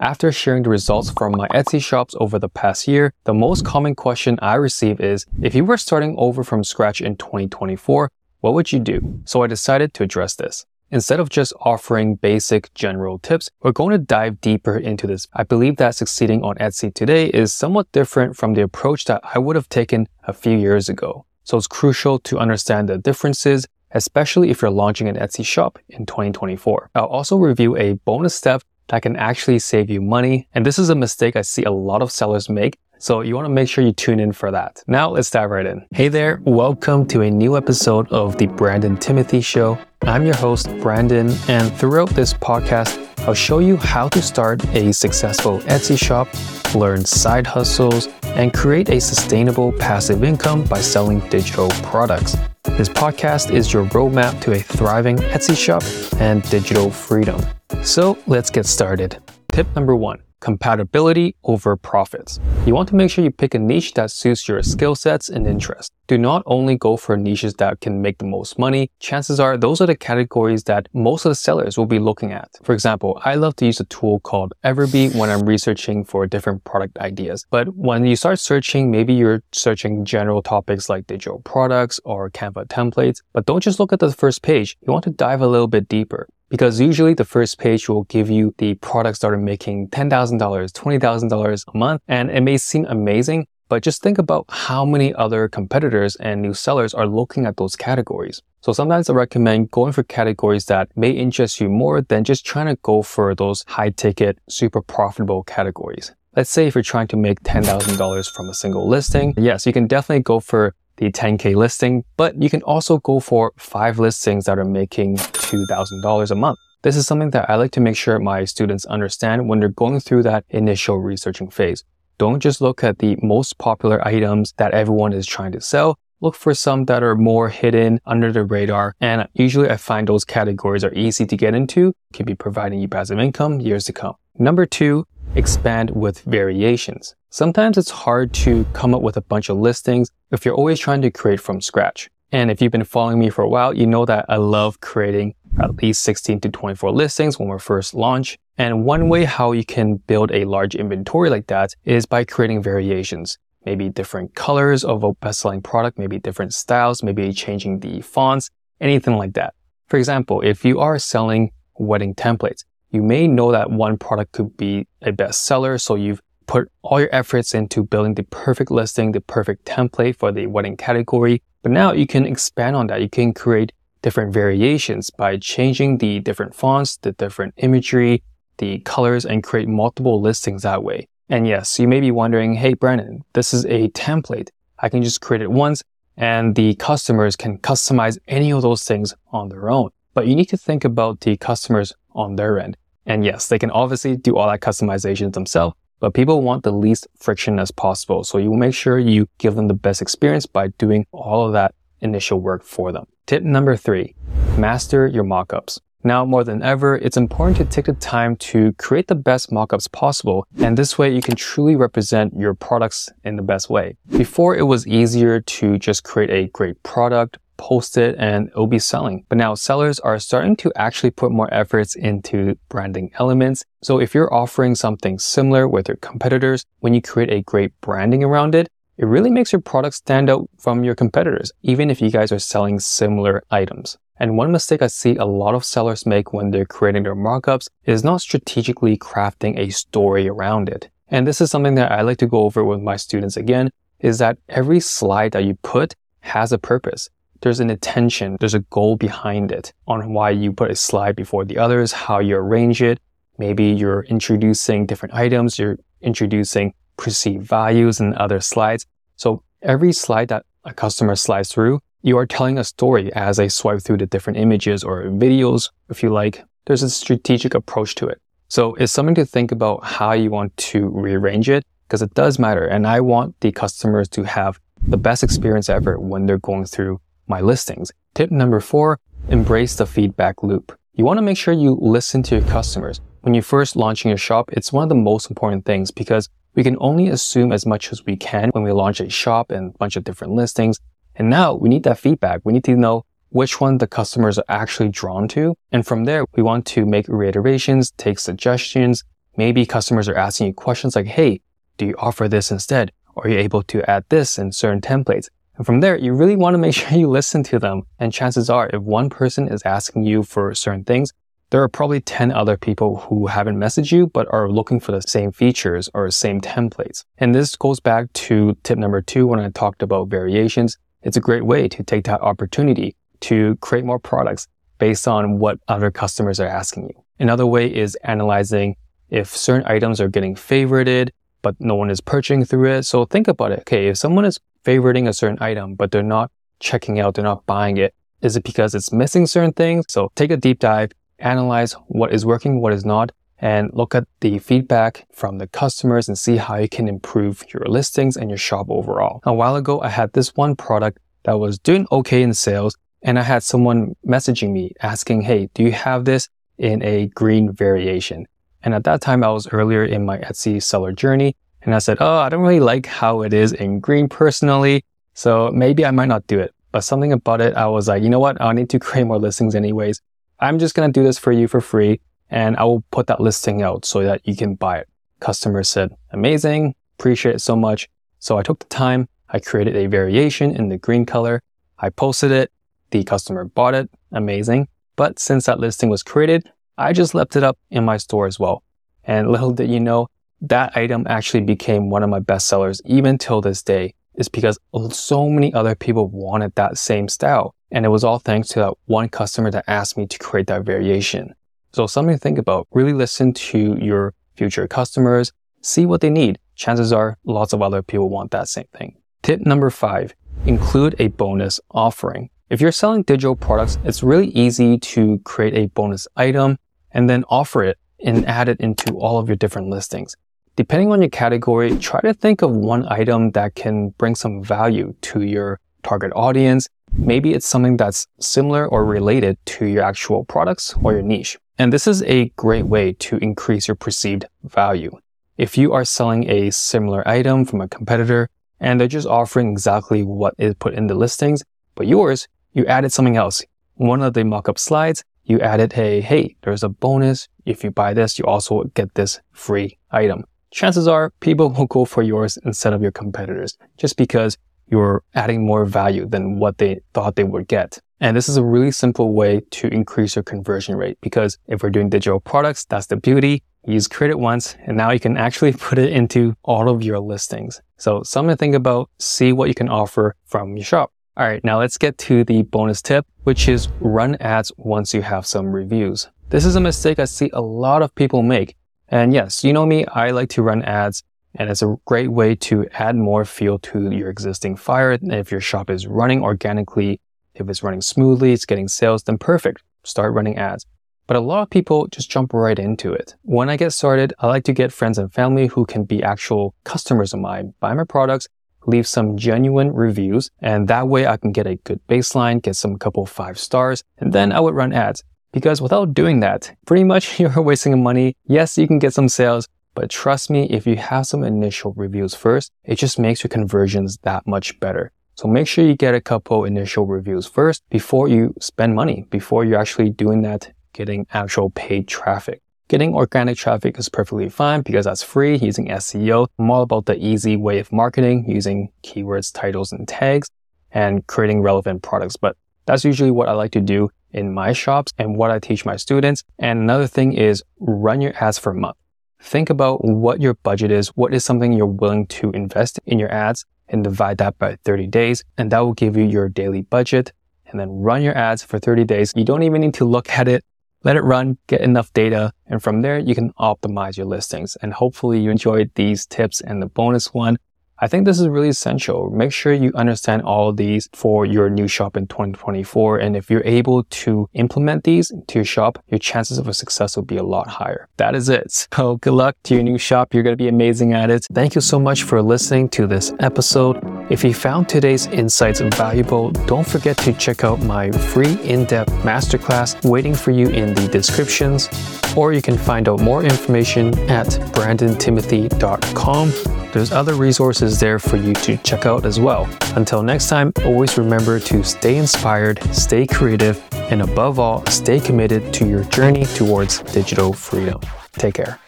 After sharing the results from my Etsy shops over the past year, the most common question I receive is, if you were starting over from scratch in 2024, what would you do? So I decided to address this. Instead of just offering basic general tips, we're going to dive deeper into this. I believe that succeeding on Etsy today is somewhat different from the approach that I would have taken a few years ago. So it's crucial to understand the differences, especially if you're launching an Etsy shop in 2024. I'll also review a bonus step that can actually save you money. And this is a mistake I see a lot of sellers make. So you want to make sure you tune in for that. Now let's dive right in. Hey there, welcome to a new episode of the Brandon Timothy Show. I'm your host, Brandon, and throughout this podcast, I'll show you how to start a successful Etsy shop, learn side hustles, and create a sustainable passive income by selling digital products. This podcast is your roadmap to a thriving Etsy shop and digital freedom. So let's get started. Tip number one compatibility over profits. You want to make sure you pick a niche that suits your skill sets and interests. Do not only go for niches that can make the most money. Chances are those are the categories that most of the sellers will be looking at. For example, I love to use a tool called EverBee when I'm researching for different product ideas. But when you start searching, maybe you're searching general topics like digital products or Canva templates, but don't just look at the first page. You want to dive a little bit deeper because usually the first page will give you the products that are making $10,000, $20,000 a month, and it may seem amazing, but just think about how many other competitors and new sellers are looking at those categories. So sometimes I recommend going for categories that may interest you more than just trying to go for those high ticket, super profitable categories. Let's say if you're trying to make $10,000 from a single listing, yes, you can definitely go for the 10K listing, but you can also go for five listings that are making $2,000 a month. This is something that I like to make sure my students understand when they're going through that initial researching phase. Don't just look at the most popular items that everyone is trying to sell. Look for some that are more hidden under the radar. And usually I find those categories are easy to get into, can be providing you passive income years to come. Number two, expand with variations. Sometimes it's hard to come up with a bunch of listings if you're always trying to create from scratch. And if you've been following me for a while, you know that I love creating at least 16 to 24 listings when we first launch. And one way how you can build a large inventory like that is by creating variations. Maybe different colors of a best-selling product, maybe different styles, maybe changing the fonts, anything like that. For example, if you are selling wedding templates, you may know that one product could be a bestseller, so you've put all your efforts into building the perfect listing, the perfect template for the wedding category. But now you can expand on that. You can create different variations by changing the different fonts, the different imagery, the colors, and create multiple listings that way. And yes, you may be wondering, hey, Brandon, this is a template. I can just create it once and the customers can customize any of those things on their own. But you need to think about the customers on their end. And yes, they can obviously do all that customization themselves, but people want the least friction as possible. So you make sure you give them the best experience by doing all of that initial work for them. Tip number three, master your mockups. Now more than ever, it's important to take the time to create the best mockups possible, and this way you can truly represent your products in the best way. Before it was easier to just create a great product post it and it'll be selling. But now sellers are starting to actually put more efforts into branding elements. So if you're offering something similar with your competitors, when you create a great branding around it, it really makes your product stand out from your competitors, even if you guys are selling similar items. And one mistake I see a lot of sellers make when they're creating their mockups is not strategically crafting a story around it. And this is something that I like to go over with my students again, is that every slide that you put has a purpose there's an intention, there's a goal behind it on why you put a slide before the others, how you arrange it. Maybe you're introducing different items, you're introducing perceived values in other slides. So every slide that a customer slides through, you are telling a story as they swipe through the different images or videos, if you like. There's a strategic approach to it. So it's something to think about how you want to rearrange it because it does matter. And I want the customers to have the best experience ever when they're going through my listings. Tip number four, embrace the feedback loop. You want to make sure you listen to your customers. When you're first launching your shop, it's one of the most important things because we can only assume as much as we can when we launch a shop and a bunch of different listings. And now we need that feedback. We need to know which one the customers are actually drawn to. And from there, we want to make reiterations, take suggestions, Maybe customers are asking you questions like, Hey, do you offer this instead? Are you able to add this in certain templates? And from there, you really want to make sure you listen to them. And chances are, if one person is asking you for certain things, there are probably 10 other people who haven't messaged you but are looking for the same features or same templates. And this goes back to tip number two when I talked about variations. It's a great way to take that opportunity to create more products based on what other customers are asking you. Another way is analyzing if certain items are getting favorited, but no one is purchasing through it. So think about it. Okay, if someone is favoriting a certain item, but they're not checking out, they're not buying it, is it because it's missing certain things? So take a deep dive, analyze what is working, what is not, and look at the feedback from the customers and see how you can improve your listings and your shop overall. A while ago, I had this one product that was doing okay in sales, and I had someone messaging me asking, Hey, do you have this in a green variation? And at that time, I was earlier in my Etsy seller journey. And I said, Oh, I don't really like how it is in green personally. So maybe I might not do it. But something about it, I was like, you know what? I need to create more listings anyways. I'm just going to do this for you for free. And I will put that listing out so that you can buy it. Customer said, amazing. Appreciate it so much. So I took the time. I created a variation in the green color. I posted it. The customer bought it. Amazing. But since that listing was created, I just left it up in my store as well. And little did you know, that item actually became one of my best sellers even till this day is because so many other people wanted that same style. And it was all thanks to that one customer that asked me to create that variation. So something to think about. Really listen to your future customers, see what they need. Chances are lots of other people want that same thing. Tip number five, include a bonus offering. If you're selling digital products, it's really easy to create a bonus item and then offer it and add it into all of your different listings. Depending on your category, try to think of one item that can bring some value to your target audience. Maybe it's something that's similar or related to your actual products or your niche. And this is a great way to increase your perceived value. If you are selling a similar item from a competitor and they're just offering exactly what is put in the listings, but yours, you added something else. One of the mock-up slides you added, hey, hey, there's a bonus. If you buy this, you also get this free item. Chances are people will go for yours instead of your competitors just because you're adding more value than what they thought they would get. And this is a really simple way to increase your conversion rate because if we're doing digital products, that's the beauty. You just create it once and now you can actually put it into all of your listings. So something to think about, see what you can offer from your shop. All right, now let's get to the bonus tip, which is run ads once you have some reviews. This is a mistake I see a lot of people make. And yes, you know me, I like to run ads and it's a great way to add more fuel to your existing fire. If your shop is running organically, if it's running smoothly, it's getting sales, then perfect. Start running ads. But a lot of people just jump right into it. When I get started, I like to get friends and family who can be actual customers of mine, buy my products, leave some genuine reviews, and that way I can get a good baseline, get some couple five stars, and then I would run ads. Because without doing that, pretty much you're wasting money. Yes, you can get some sales, but trust me, if you have some initial reviews first, it just makes your conversions that much better. So make sure you get a couple initial reviews first before you spend money, before you're actually doing that, getting actual paid traffic. Getting organic traffic is perfectly fine because that's free using SEO. I'm all about the easy way of marketing using keywords, titles, and tags and creating relevant products. But that's usually what I like to do in my shops and what I teach my students. And another thing is run your ads for a month. Think about what your budget is. What is something you're willing to invest in your ads and divide that by 30 days. And that will give you your daily budget and then run your ads for 30 days. You don't even need to look at it let it run, get enough data, and from there you can optimize your listings. And hopefully you enjoyed these tips and the bonus one. I think this is really essential. Make sure you understand all these for your new shop in 2024. And if you're able to implement these into your shop, your chances of a success will be a lot higher. That is it. So good luck to your new shop. You're going to be amazing at it. Thank you so much for listening to this episode. If you found today's insights valuable, don't forget to check out my free in-depth masterclass waiting for you in the descriptions, or you can find out more information at brandontimothy.com. There's other resources there for you to check out as well. Until next time, always remember to stay inspired, stay creative, and above all, stay committed to your journey towards digital freedom. Take care.